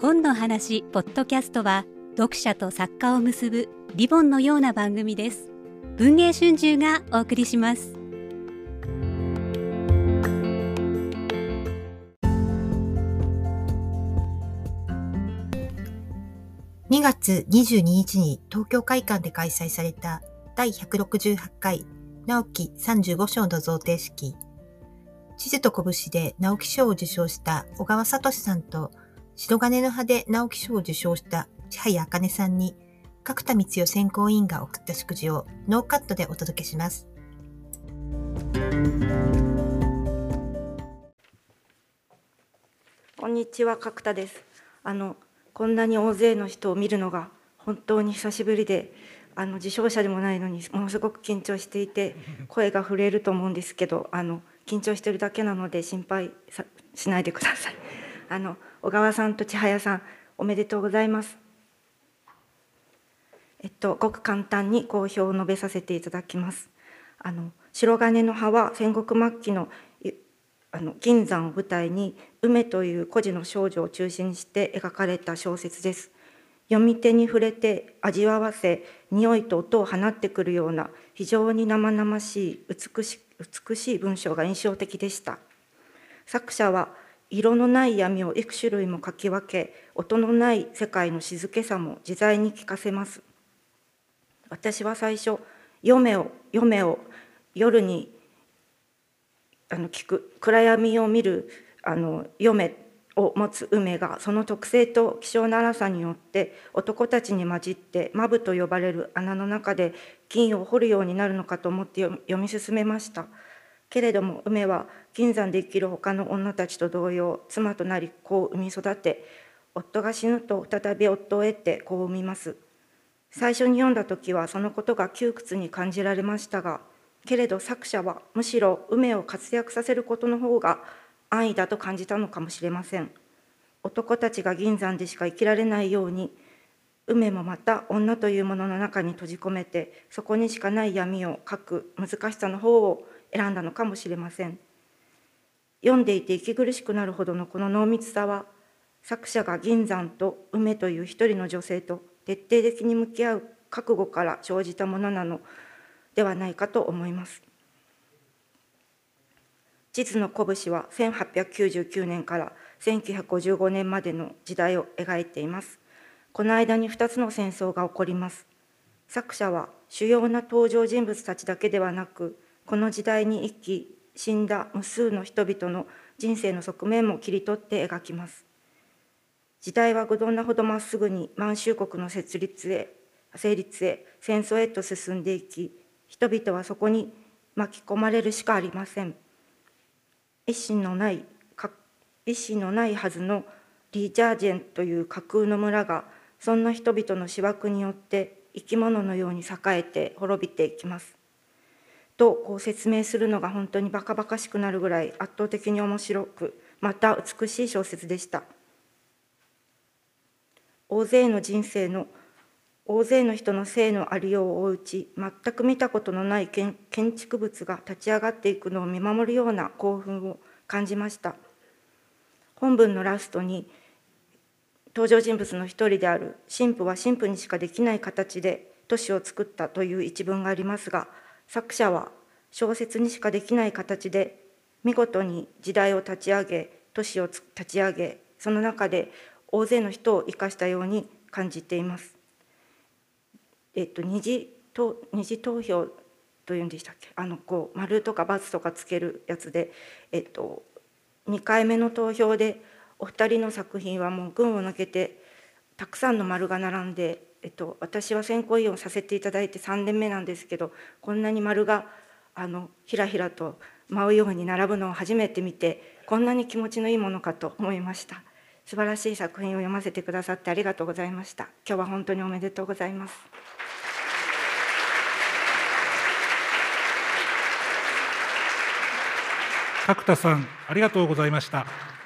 本の話ポッドキャストは読者と作家を結ぶリボンのような番組です。文藝春秋がお送りします。2月22日に東京会館で開催された第168回直木35章の贈呈式。地図と拳で直木賞を受賞した小川聡さんと白金の葉で直木賞を受賞した千早茜さんに角田光代選考委員が送った祝辞をノーカットでお届けします。こんにちは角田ですあのこんなに大勢の人を見るのが本当に久しぶりであの受賞者でもないのにものすごく緊張していて声が震えると思うんですけどあの緊張してるだけなので心配しないでください。あの小川さんと千早さんおめでとうございます。えっとごく簡単に好評を述べさせていただきます。あの白金の葉は戦国末期のあの銀山を舞台に梅という孤児の少女を中心にして描かれた小説です。読み手に触れて味わわせ匂いと音を放ってくるような非常に生々しい美し美しい文章が印象的でした作者は色のない闇を幾種類も書き分け音のない世界の静けさも自在に聞かせます。私は最初「読めを読めを夜にあの聞く暗闇を見るあの読めを持つ梅がその特性と希少な荒さによって男たちに混じってマブと呼ばれる穴の中で金を掘るようになるのかと思って読み進めました。けれども梅は金山で生きる他の女たちと同様妻となり子を産み育て夫が死ぬと再び夫を得て子を産みます。最初に読んだ時はそのことが窮屈に感じられましたがけれど作者はむしろ梅を活躍させることの方が安易だと感じたのかもしれません。男たちが銀山でしか生きられないように梅もまた女というものの中に閉じ込めてそこにしかない闇を書く難しさの方を選んだのかもしれません。読んでいて息苦しくなるほどのこの濃密さは作者が銀山と梅という一人の女性と徹底的に向き合う覚悟から生じたものなのではないかと思います。地図の拳は1899年から1955年までの時代を描いています。この間に2つの戦争が起こります。作者は主要な登場人物たちだけではなくこの時代に生き死んだ無数の人々の人生の側面も切り取って描きます時代はどんなほどまっすぐに満州国の設立へ成立へ戦争へと進んでいき人々はそこに巻き込まれるしかありません一心のない意思のないはずのリー・ジャージェンという架空の村がそんな人々の思惑によって生き物のように栄えて滅びていきます。とこう説明するのが本当にバカバカしくなるぐらい圧倒的に面白くまた美しい小説でした。大勢の人生の大勢の人の性のありようを追ううち全く見たことのない建築物が立ち上がっていくのを見守るような興奮を感じました。本文のラストに登場人物の一人である神父は神父にしかできない形で都市を作ったという一文がありますが作者は小説にしかできない形で見事に時代を立ち上げ都市を立ち上げその中で大勢の人を生かしたように感じています。えっと、二次二次投票というんでしたっけ？あのこう丸とか×とかつけるやつで、えっと、2回目の投票でお二人の作品はもう群を抜けてたくさんの丸が並んで、えっと、私は選考委員をさせていただいて3年目なんですけどこんなに丸があのひらひらと舞うように並ぶのを初めて見てこんなに気持ちのいいものかと思いました。素晴らしい作品を読ませてくださってありがとうございました。今日は本当におめでとうございます。角田さんありがとうございました。